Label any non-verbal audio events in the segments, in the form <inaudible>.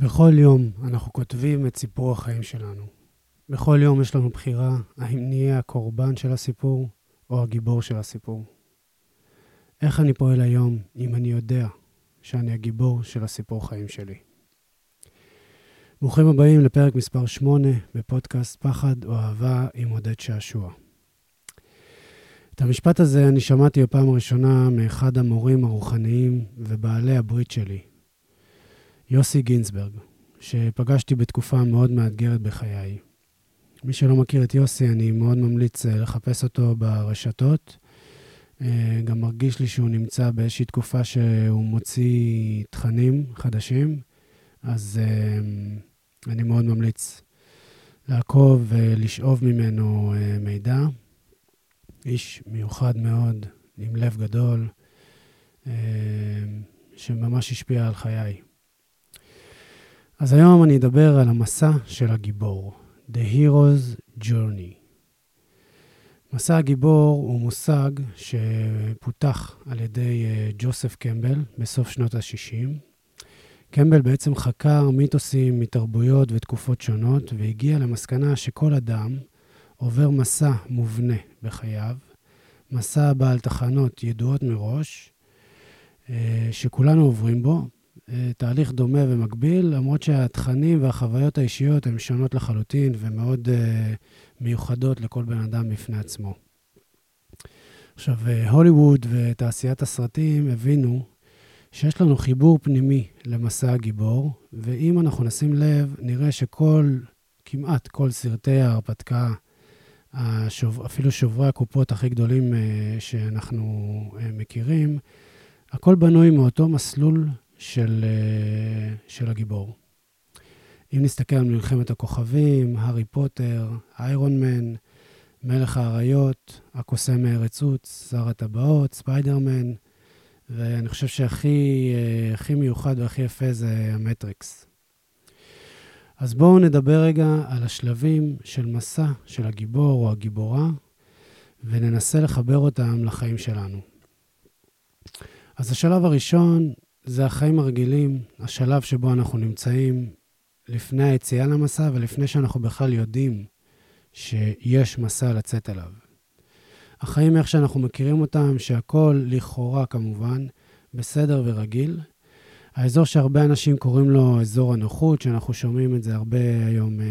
בכל יום אנחנו כותבים את סיפור החיים שלנו. בכל יום יש לנו בחירה האם נהיה הקורבן של הסיפור או הגיבור של הסיפור. איך אני פועל היום אם אני יודע שאני הגיבור של הסיפור חיים שלי? ברוכים הבאים לפרק מספר 8 בפודקאסט פחד או אהבה עם עודד שעשוע. את המשפט הזה אני שמעתי בפעם הראשונה מאחד המורים הרוחניים ובעלי הברית שלי, יוסי גינזברג, שפגשתי בתקופה מאוד מאתגרת בחיי. מי שלא מכיר את יוסי, אני מאוד ממליץ אה, לחפש אותו ברשתות. אה, גם מרגיש לי שהוא נמצא באיזושהי תקופה שהוא מוציא תכנים חדשים, אז אה, אני מאוד ממליץ לעקוב ולשאוב ממנו מידע. איש מיוחד מאוד, עם לב גדול, שממש השפיע על חיי. אז היום אני אדבר על המסע של הגיבור, The Hero's Journey. מסע הגיבור הוא מושג שפותח על ידי אה, ג'וסף קמבל בסוף שנות ה-60. קמבל בעצם חקר מיתוסים מתרבויות ותקופות שונות, והגיע למסקנה שכל אדם עובר מסע מובנה בחייו, מסע בעל תחנות ידועות מראש, אה, שכולנו עוברים בו, תהליך דומה ומקביל, למרות שהתכנים והחוויות האישיות הן שונות לחלוטין ומאוד uh, מיוחדות לכל בן אדם בפני עצמו. עכשיו, uh, הוליווד ותעשיית הסרטים הבינו שיש לנו חיבור פנימי למסע הגיבור, ואם אנחנו נשים לב, נראה שכל, כמעט כל סרטי ההרפתקה, השוב, אפילו שוברי הקופות הכי גדולים uh, שאנחנו uh, מכירים, הכל בנוי מאותו מסלול של, אה, של הגיבור. אם נסתכל על מלחמת הכוכבים, הארי פוטר, איירון מן, מלך האריות, הקוסם מארץ עוץ, שר הטבעות, ספיידרמן, ואני חושב שהכי אה, מיוחד והכי יפה זה המטריקס. אז בואו נדבר רגע על השלבים של מסע של הגיבור או הגיבורה, וננסה לחבר אותם לחיים שלנו. אז השלב הראשון זה החיים הרגילים, השלב שבו אנחנו נמצאים לפני היציאה למסע ולפני שאנחנו בכלל יודעים שיש מסע לצאת אליו. החיים איך שאנחנו מכירים אותם, שהכול לכאורה כמובן בסדר ורגיל. האזור שהרבה אנשים קוראים לו אזור הנוחות, שאנחנו שומעים את זה הרבה היום אה,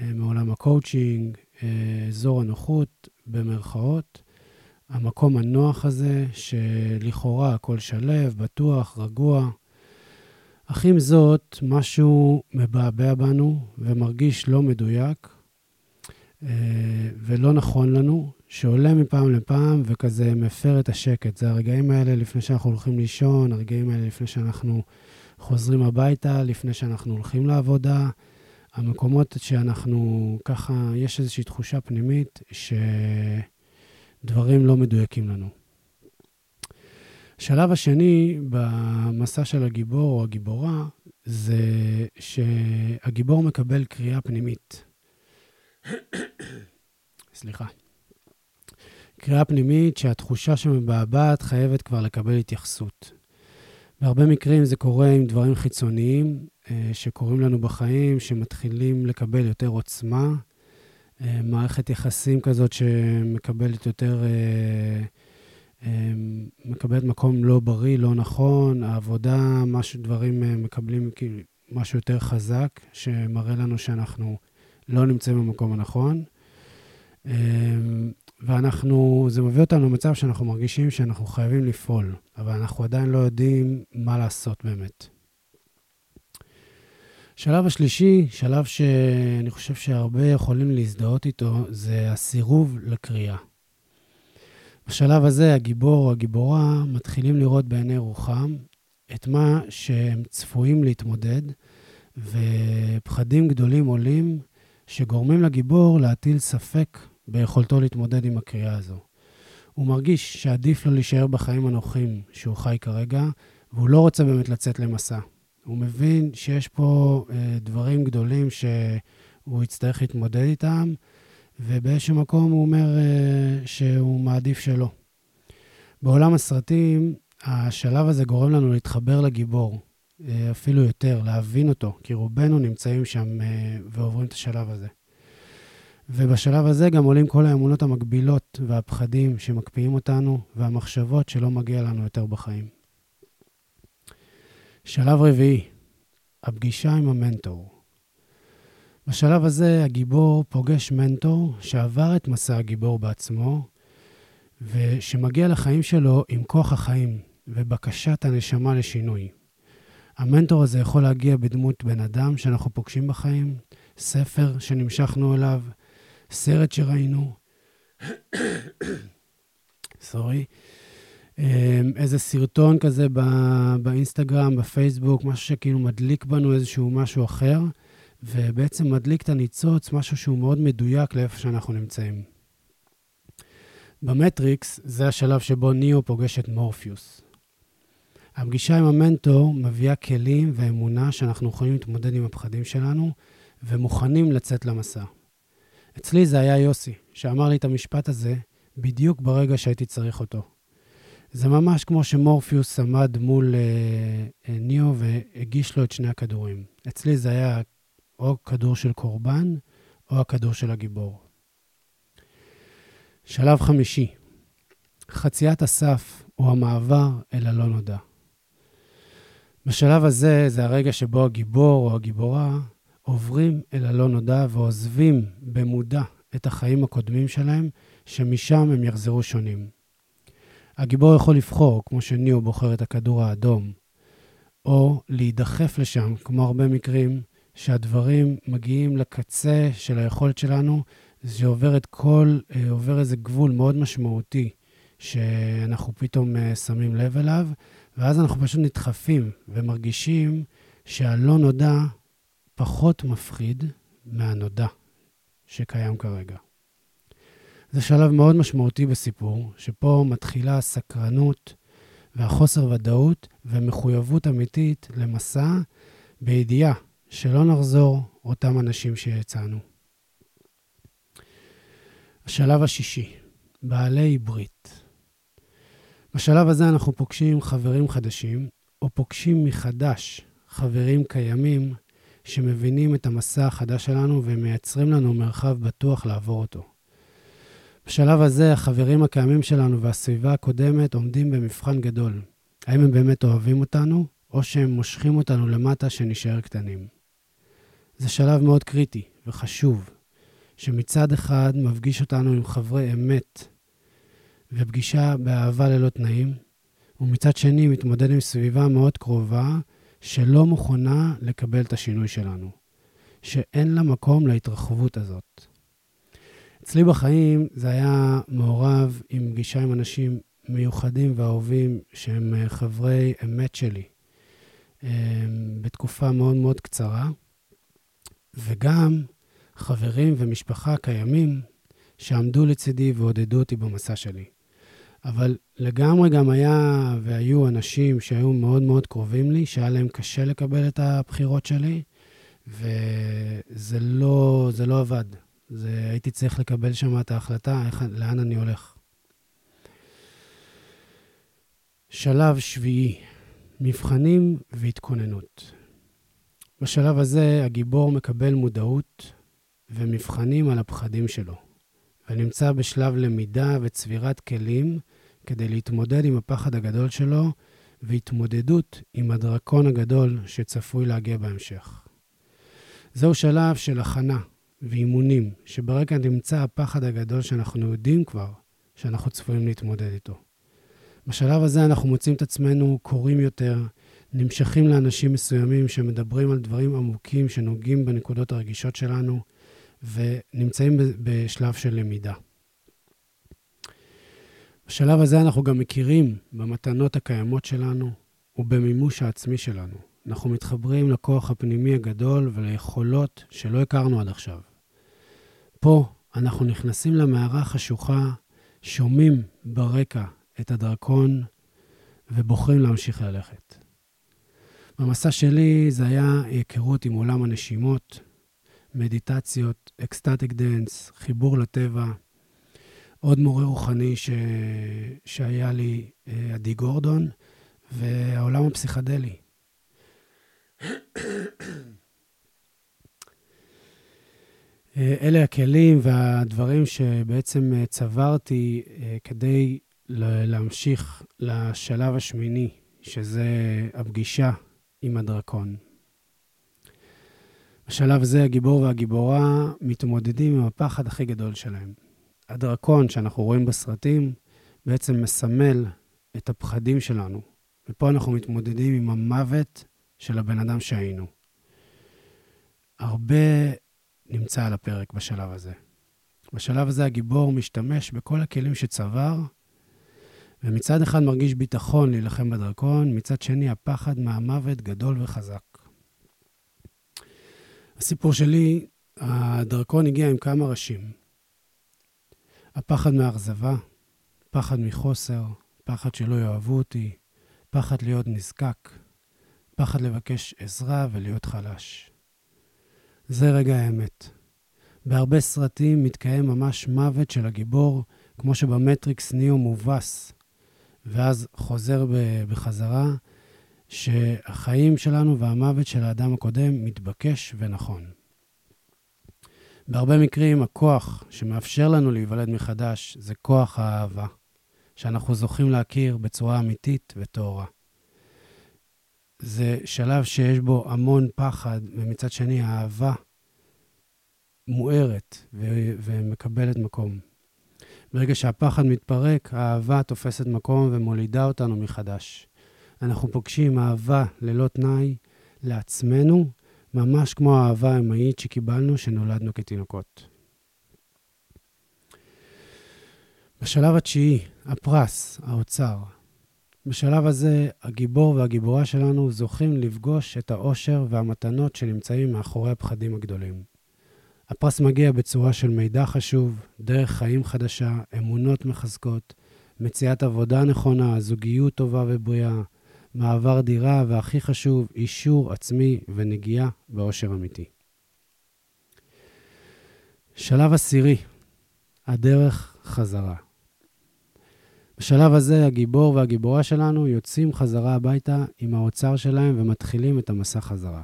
אה, מעולם הקואוצ'ינג, אה, אזור הנוחות במרכאות. המקום הנוח הזה, שלכאורה הכל שליו, בטוח, רגוע. אך עם זאת, משהו מבעבע בנו ומרגיש לא מדויק אה, ולא נכון לנו, שעולה מפעם לפעם וכזה מפר את השקט. זה הרגעים האלה לפני שאנחנו הולכים לישון, הרגעים האלה לפני שאנחנו חוזרים הביתה, לפני שאנחנו הולכים לעבודה. המקומות שאנחנו ככה, יש איזושהי תחושה פנימית ש... דברים לא מדויקים לנו. השלב השני במסע של הגיבור או הגיבורה, זה שהגיבור מקבל קריאה פנימית. סליחה. קריאה פנימית שהתחושה שמבעבעת חייבת כבר לקבל התייחסות. בהרבה מקרים זה קורה עם דברים חיצוניים אה, שקורים לנו בחיים, שמתחילים לקבל יותר עוצמה, מערכת יחסים כזאת שמקבלת יותר, אה, אה, מקבלת מקום לא בריא, לא נכון, העבודה, משהו, דברים מקבלים כאילו משהו יותר חזק, שמראה לנו שאנחנו לא נמצאים במקום הנכון. ואנחנו, זה מביא אותנו למצב שאנחנו מרגישים שאנחנו חייבים לפעול, אבל אנחנו עדיין לא יודעים מה לעשות באמת. השלב השלישי, שלב שאני חושב שהרבה יכולים להזדהות איתו, זה הסירוב לקריאה. בשלב הזה הגיבור או הגיבורה מתחילים לראות בעיני רוחם את מה שהם צפויים להתמודד, ופחדים גדולים עולים שגורמים לגיבור להטיל ספק ביכולתו להתמודד עם הקריאה הזו. הוא מרגיש שעדיף לו להישאר בחיים הנוחים שהוא חי כרגע, והוא לא רוצה באמת לצאת למסע. הוא מבין שיש פה אה, דברים גדולים שהוא יצטרך להתמודד איתם, ובאיזשהו מקום הוא אומר אה, שהוא מעדיף שלא. בעולם הסרטים, השלב הזה גורם לנו להתחבר לגיבור. אה, אפילו יותר, להבין אותו, כי רובנו נמצאים שם אה, ועוברים את השלב הזה. ובשלב הזה גם עולים כל האמונות המקבילות והפחדים שמקפיאים אותנו, והמחשבות שלא מגיע לנו יותר בחיים. שלב רביעי, הפגישה עם המנטור. בשלב הזה הגיבור פוגש מנטור שעבר את מסע הגיבור בעצמו, ושמגיע לחיים שלו עם כוח החיים ובקשת הנשמה לשינוי. המנטור הזה יכול להגיע בדמות בן אדם שאנחנו פוגשים בחיים, ספר שנמשכנו אליו, סרט שראינו, <coughs> סורי, איזה סרטון כזה באינסטגרם, בפייסבוק, משהו שכאילו מדליק בנו איזשהו משהו אחר, ובעצם מדליק את הניצוץ, משהו שהוא מאוד מדויק לאיפה שאנחנו נמצאים. במטריקס זה השלב שבו ניאו פוגש את מורפיוס. הפגישה עם המנטור מביאה כלים ואמונה שאנחנו יכולים להתמודד עם הפחדים שלנו ומוכנים לצאת למסע. אצלי זה היה יוסי, שאמר לי את המשפט הזה בדיוק ברגע שהייתי צריך אותו. זה ממש כמו שמורפיוס עמד מול אה, אה, ניאו והגיש לו את שני הכדורים. אצלי זה היה או כדור של קורבן או הכדור של הגיבור. שלב חמישי, חציית הסף או המעבר אל הלא נודע. בשלב הזה זה הרגע שבו הגיבור או הגיבורה עוברים אל הלא נודע ועוזבים במודע את החיים הקודמים שלהם, שמשם הם יחזרו שונים. הגיבור יכול לבחור, כמו שניאו בוחר את הכדור האדום, או להידחף לשם, כמו הרבה מקרים, שהדברים מגיעים לקצה של היכולת שלנו, זה עובר את כל, אה, עובר איזה גבול מאוד משמעותי, שאנחנו פתאום אה, שמים לב אליו, ואז אנחנו פשוט נדחפים ומרגישים שהלא נודע פחות מפחיד מהנודע שקיים כרגע. זה שלב מאוד משמעותי בסיפור, שפה מתחילה הסקרנות והחוסר ודאות ומחויבות אמיתית למסע בידיעה שלא נחזור אותם אנשים שיצאנו. השלב השישי, בעלי ברית. בשלב הזה אנחנו פוגשים חברים חדשים, או פוגשים מחדש חברים קיימים שמבינים את המסע החדש שלנו ומייצרים לנו מרחב בטוח לעבור אותו. בשלב הזה החברים הקיימים שלנו והסביבה הקודמת עומדים במבחן גדול. האם הם באמת אוהבים אותנו, או שהם מושכים אותנו למטה שנשאר קטנים. זה שלב מאוד קריטי וחשוב, שמצד אחד מפגיש אותנו עם חברי אמת ופגישה באהבה ללא תנאים, ומצד שני מתמודד עם סביבה מאוד קרובה שלא מוכנה לקבל את השינוי שלנו, שאין לה מקום להתרחבות הזאת. אצלי בחיים זה היה מעורב עם פגישה עם אנשים מיוחדים ואהובים שהם אה, חברי אמת שלי אה, בתקופה מאוד מאוד קצרה, וגם חברים ומשפחה קיימים שעמדו לצידי ועודדו אותי במסע שלי. אבל לגמרי גם היה והיו אנשים שהיו מאוד מאוד קרובים לי, שהיה להם קשה לקבל את הבחירות שלי, וזה לא, לא עבד. זה, הייתי צריך לקבל שם את ההחלטה, איך, לאן אני הולך. שלב שביעי, מבחנים והתכוננות. בשלב הזה הגיבור מקבל מודעות ומבחנים על הפחדים שלו, ונמצא בשלב למידה וצבירת כלים כדי להתמודד עם הפחד הגדול שלו והתמודדות עם הדרקון הגדול שצפוי להגיע בהמשך. זהו שלב של הכנה ואימונים, שברקע נמצא הפחד הגדול שאנחנו יודעים כבר שאנחנו צפויים להתמודד איתו. בשלב הזה אנחנו מוצאים את עצמנו קוראים יותר, נמשכים לאנשים מסוימים שמדברים על דברים עמוקים שנוגעים בנקודות הרגישות שלנו, ונמצאים בשלב של למידה. בשלב הזה אנחנו גם מכירים במתנות הקיימות שלנו ובמימוש העצמי שלנו. אנחנו מתחברים לכוח הפנימי הגדול וליכולות שלא הכרנו עד עכשיו. פה אנחנו נכנסים למערה חשוכה, שומעים ברקע את הדרקון ובוחרים להמשיך ללכת. במסע שלי זה היה היכרות עם עולם הנשימות, מדיטציות, ecstatic dance, חיבור לטבע. עוד מורה רוחני ש... שהיה לי, אה, עדי גורדון, והעולם הפסיכדלי. אה, אלה הכלים והדברים שבעצם אה, צברתי אה, כדי להמשיך לשלב השמיני, שזה הפגישה עם הדרקון. בשלב זה הגיבור והגיבורה מתמודדים עם הפחד הכי גדול שלהם. הדרקון שאנחנו רואים בסרטים בעצם מסמל את הפחדים שלנו, ופה אנחנו מתמודדים עם המוות של הבן אדם שהיינו. הרבה נמצא על הפרק בשלב הזה. בשלב הזה הגיבור משתמש בכל הכלים שצבר, ומצד אחד מרגיש ביטחון להילחם בדרקון, מצד שני הפחד מהמוות גדול וחזק. הסיפור שלי, הדרקון הגיע עם כמה ראשים. הפחד מאכזבה, פחד מחוסר, פחד שלא יאהבו אותי, פחד להיות נזקק, פחד לבקש עזרה ולהיות חלש. זה רגע האמת. בהרבה סרטים מתקיים ממש מוות של הגיבור, כמו שבמטריקס ניאו מובס, ואז חוזר בחזרה, שהחיים שלנו והמוות של האדם הקודם מתבקש ונכון. בהרבה מקרים הכוח שמאפשר לנו להיוולד מחדש זה כוח האהבה, שאנחנו זוכים להכיר בצורה אמיתית וטהורה. זה שלב שיש בו המון פחד, ומצד שני האהבה מוארת ו- ומקבלת מקום. ברגע שהפחד מתפרק, האהבה תופסת מקום ומולידה אותנו מחדש. אנחנו פוגשים אהבה ללא תנאי לעצמנו, ממש כמו האהבה האמהית שקיבלנו כשנולדנו כתינוקות. בשלב התשיעי, הפרס, האוצר. בשלב הזה, הגיבור והגיבורה שלנו זוכים לפגוש את האושר והמתנות שנמצאים מאחורי הפחדים הגדולים. הפרס מגיע בצורה של מידע חשוב, דרך חיים חדשה, אמונות מחזקות, מציאת עבודה נכונה, זוגיות טובה ובריאה, מעבר דירה, והכי חשוב, אישור עצמי ונגיעה באושר אמיתי. שלב עשירי, הדרך חזרה. בשלב הזה הגיבור והגיבורה שלנו יוצאים חזרה הביתה עם האוצר שלהם ומתחילים את המסע חזרה.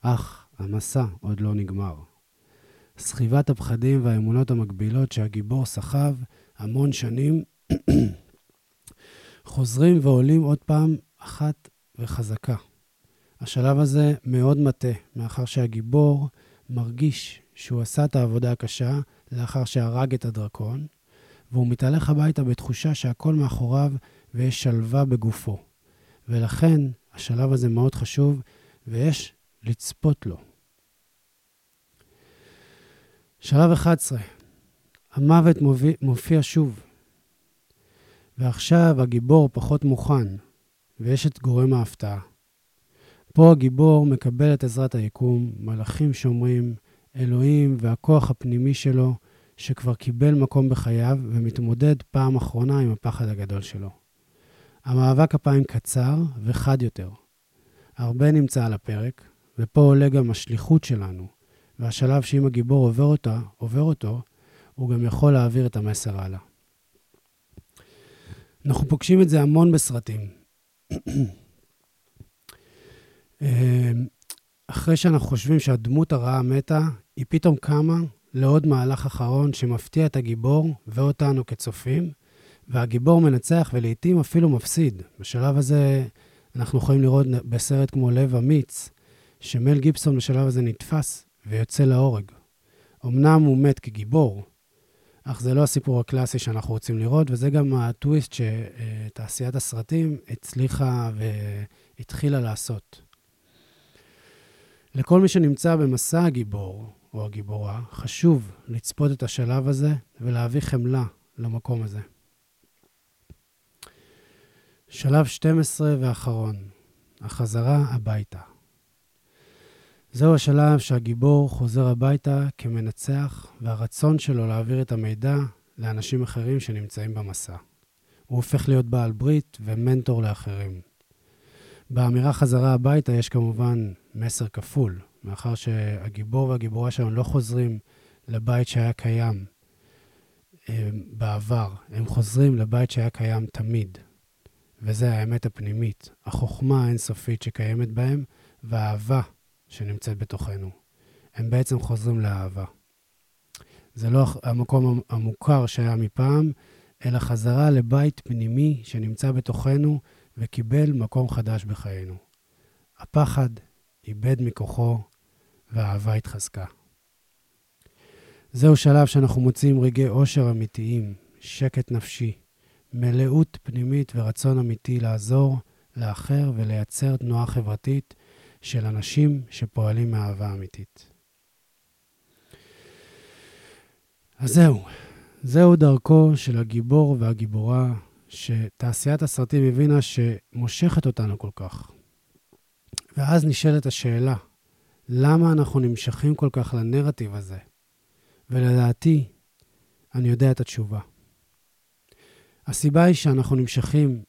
אך המסע עוד לא נגמר. סחיבת הפחדים והאמונות המקבילות שהגיבור סחב המון שנים <clears throat> חוזרים ועולים עוד פעם אחת וחזקה. השלב הזה מאוד מטה, מאחר שהגיבור מרגיש שהוא עשה את העבודה הקשה לאחר שהרג את הדרקון, והוא מתהלך הביתה בתחושה שהכל מאחוריו ויש שלווה בגופו. ולכן השלב הזה מאוד חשוב, ויש לצפות לו. שלב 11, המוות מופיע שוב. ועכשיו הגיבור פחות מוכן, ויש את גורם ההפתעה. פה הגיבור מקבל את עזרת היקום, מלאכים שומרים, אלוהים והכוח הפנימי שלו, שכבר קיבל מקום בחייו ומתמודד פעם אחרונה עם הפחד הגדול שלו. המאבק הפעם קצר וחד יותר. הרבה נמצא על הפרק, ופה עולה גם השליחות שלנו, והשלב שאם הגיבור עובר אותה, עובר אותו, הוא גם יכול להעביר את המסר הלאה. אנחנו פוגשים את זה המון בסרטים. <clears throat> אמ, אחרי שאנחנו חושבים שהדמות הרעה מתה, היא פתאום קמה לעוד מהלך אחרון שמפתיע את הגיבור ואותנו כצופים, והגיבור מנצח ולעיתים אפילו מפסיד. בשלב הזה אנחנו יכולים לראות בסרט כמו לב אמיץ, שמל גיבסון בשלב הזה נתפס ויוצא להורג. אמנם הוא מת כגיבור, אך זה לא הסיפור הקלאסי שאנחנו רוצים לראות, וזה גם הטוויסט שתעשיית הסרטים הצליחה והתחילה לעשות. לכל מי שנמצא במסע הגיבור או הגיבורה, חשוב לצפות את השלב הזה ולהביא חמלה למקום הזה. שלב 12 ואחרון, החזרה הביתה. זהו השלב שהגיבור חוזר הביתה כמנצח, והרצון שלו להעביר את המידע לאנשים אחרים שנמצאים במסע. הוא הופך להיות בעל ברית ומנטור לאחרים. באמירה חזרה הביתה יש כמובן מסר כפול, מאחר שהגיבור והגיבורה שלנו לא חוזרים לבית שהיה קיים אה, בעבר, הם חוזרים לבית שהיה קיים תמיד. וזה האמת הפנימית, החוכמה האינסופית שקיימת בהם, והאהבה שנמצאת בתוכנו. הם בעצם חוזרים לאהבה. זה לא המקום המוכר שהיה מפעם, אלא חזרה לבית פנימי שנמצא בתוכנו וקיבל מקום חדש בחיינו. הפחד איבד מכוחו והאהבה התחזקה. זהו שלב שאנחנו מוצאים רגעי אושר אמיתיים, שקט נפשי, מלאות פנימית ורצון אמיתי לעזור לאחר ולייצר תנועה חברתית של אנשים שפועלים מאהבה אמיתית. אז זהו, זהו דרכו של הגיבור והגיבורה שתעשיית הסרטים הבינה שמושכת אותנו כל כך. ואז נשאלת השאלה, למה אנחנו נמשכים כל כך לנרטיב הזה? ולדעתי, אני יודע את התשובה. הסיבה היא שאנחנו נמשכים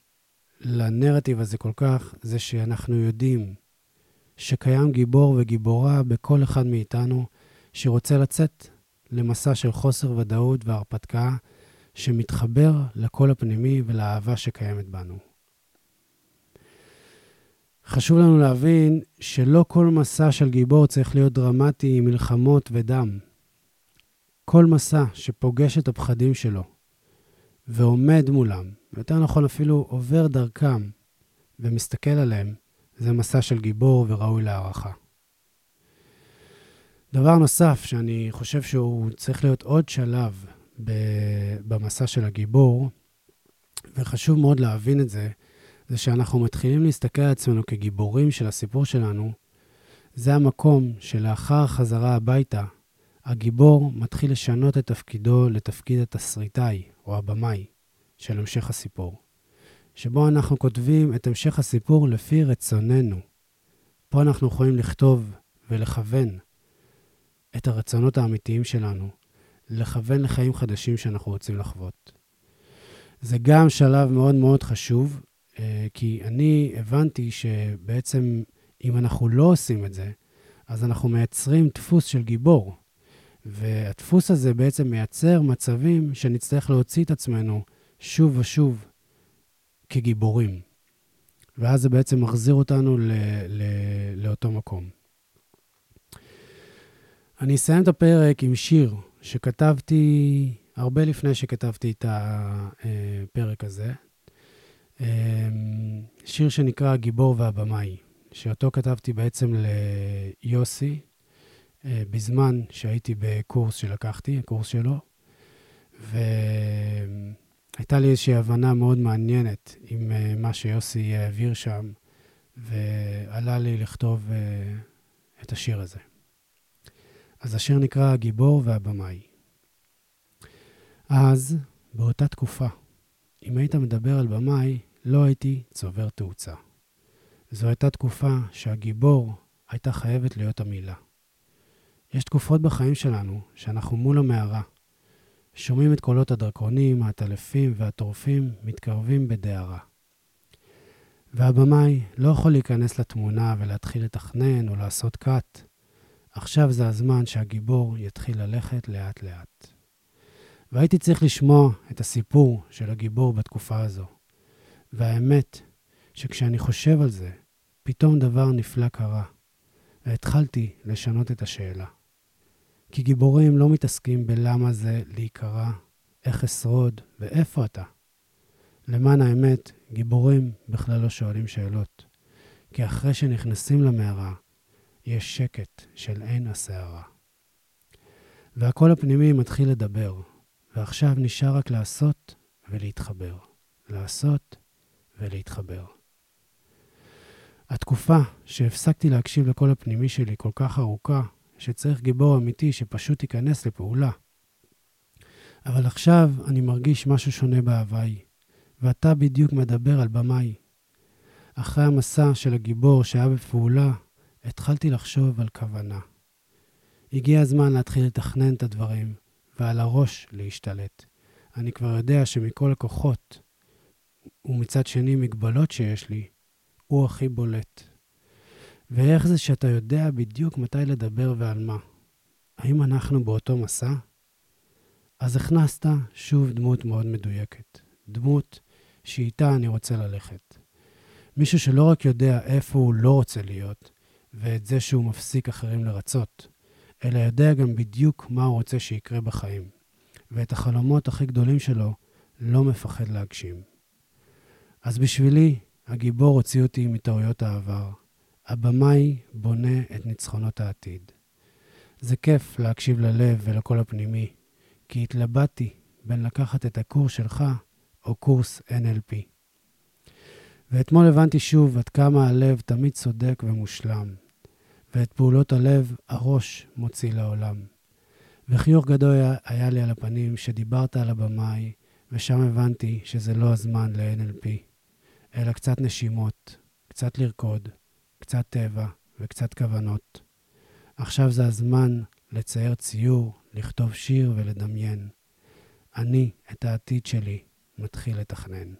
לנרטיב הזה כל כך, זה שאנחנו יודעים שקיים גיבור וגיבורה בכל אחד מאיתנו שרוצה לצאת למסע של חוסר ודאות והרפתקה שמתחבר לקול הפנימי ולאהבה שקיימת בנו. חשוב לנו להבין שלא כל מסע של גיבור צריך להיות דרמטי עם מלחמות ודם. כל מסע שפוגש את הפחדים שלו ועומד מולם, ויותר נכון אפילו עובר דרכם ומסתכל עליהם, זה מסע של גיבור וראוי להערכה. דבר נוסף שאני חושב שהוא צריך להיות עוד שלב במסע של הגיבור, וחשוב מאוד להבין את זה, זה שאנחנו מתחילים להסתכל על עצמנו כגיבורים של הסיפור שלנו, זה המקום שלאחר החזרה הביתה, הגיבור מתחיל לשנות את תפקידו לתפקיד התסריטאי או הבמאי של המשך הסיפור, שבו אנחנו כותבים את המשך הסיפור לפי רצוננו. פה אנחנו יכולים לכתוב ולכוון את הרצונות האמיתיים שלנו, לכוון לחיים חדשים שאנחנו רוצים לחוות. זה גם שלב מאוד מאוד חשוב, כי אני הבנתי שבעצם אם אנחנו לא עושים את זה, אז אנחנו מייצרים דפוס של גיבור. והדפוס הזה בעצם מייצר מצבים שנצטרך להוציא את עצמנו שוב ושוב כגיבורים. ואז זה בעצם מחזיר אותנו ל- ל- לאותו מקום. אני אסיים את הפרק עם שיר שכתבתי הרבה לפני שכתבתי את הפרק הזה. אמ, שיר שנקרא הגיבור והבמאי, שאותו כתבתי בעצם ליוסי, אה, בזמן שהייתי בקורס שלקחתי, הקורס שלו, והייתה לי איזושהי הבנה מאוד מעניינת עם אה, מה שיוסי העביר שם, ועלה לי לכתוב אה, את השיר הזה. אז השיר נקרא הגיבור והבמאי. אז, באותה תקופה, אם היית מדבר על במאי, לא הייתי צובר תאוצה. זו הייתה תקופה שהגיבור הייתה חייבת להיות המילה. יש תקופות בחיים שלנו שאנחנו מול המערה, שומעים את קולות הדרקונים, העטלפים והטורפים מתקרבים בדהרה. והבמאי לא יכול להיכנס לתמונה ולהתחיל לתכנן או לעשות קאט. עכשיו זה הזמן שהגיבור יתחיל ללכת לאט-לאט. והייתי צריך לשמוע את הסיפור של הגיבור בתקופה הזו. והאמת, שכשאני חושב על זה, פתאום דבר נפלא קרה, והתחלתי לשנות את השאלה. כי גיבורים לא מתעסקים בלמה זה להיקרא, איך אשרוד ואיפה אתה. למען האמת, גיבורים בכלל לא שואלים שאלות. כי אחרי שנכנסים למערה, יש שקט של עין הסערה. והקול הפנימי מתחיל לדבר, ועכשיו נשאר רק לעשות ולהתחבר. לעשות ולהתחבר. התקופה שהפסקתי להקשיב לקול הפנימי שלי כל כך ארוכה, שצריך גיבור אמיתי שפשוט ייכנס לפעולה. אבל עכשיו אני מרגיש משהו שונה בהוואי, ואתה בדיוק מדבר על במאי. אחרי המסע של הגיבור שהיה בפעולה, התחלתי לחשוב על כוונה. הגיע הזמן להתחיל לתכנן את הדברים, ועל הראש להשתלט. אני כבר יודע שמכל הכוחות, ומצד שני מגבלות שיש לי, הוא הכי בולט. ואיך זה שאתה יודע בדיוק מתי לדבר ועל מה? האם אנחנו באותו מסע? אז הכנסת שוב דמות מאוד מדויקת. דמות שאיתה אני רוצה ללכת. מישהו שלא רק יודע איפה הוא לא רוצה להיות, ואת זה שהוא מפסיק אחרים לרצות, אלא יודע גם בדיוק מה הוא רוצה שיקרה בחיים, ואת החלומות הכי גדולים שלו לא מפחד להגשים. אז בשבילי, הגיבור הוציא אותי מטעויות העבר. הבמאי בונה את ניצחונות העתיד. זה כיף להקשיב ללב ולקול הפנימי, כי התלבטתי בין לקחת את הקורס שלך או קורס NLP. ואתמול הבנתי שוב עד כמה הלב תמיד צודק ומושלם, ואת פעולות הלב הראש מוציא לעולם. וחיוך גדול היה, לי על הפנים שדיברת על הבמאי, ושם הבנתי שזה לא הזמן ל-NLP, אלא קצת נשימות, קצת לרקוד, קצת טבע וקצת כוונות. עכשיו זה הזמן לצייר ציור, לכתוב שיר ולדמיין. אני את העתיד שלי מתחיל לתכנן.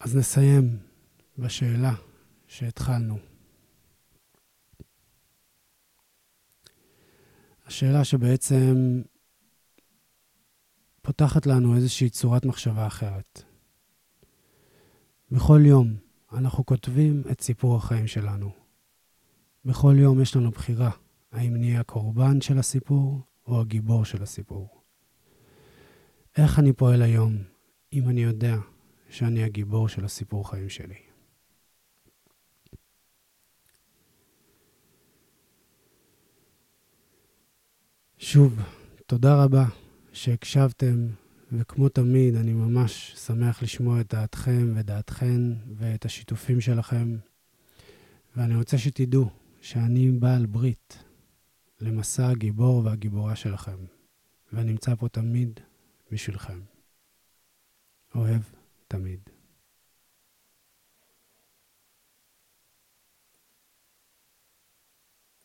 אז נסיים בשאלה שהתחלנו. השאלה שבעצם פותחת לנו איזושהי צורת מחשבה אחרת. בכל יום אנחנו כותבים את סיפור החיים שלנו. בכל יום יש לנו בחירה האם נהיה הקורבן של הסיפור או הגיבור של הסיפור. איך אני פועל היום אם אני יודע שאני הגיבור של הסיפור חיים שלי? שוב, תודה רבה שהקשבתם, וכמו תמיד, אני ממש שמח לשמוע את דעתכם ודעתכן ואת השיתופים שלכם. ואני רוצה שתדעו שאני בעל ברית למסע הגיבור והגיבורה שלכם, ואני נמצא פה תמיד בשבילכם. אוהב.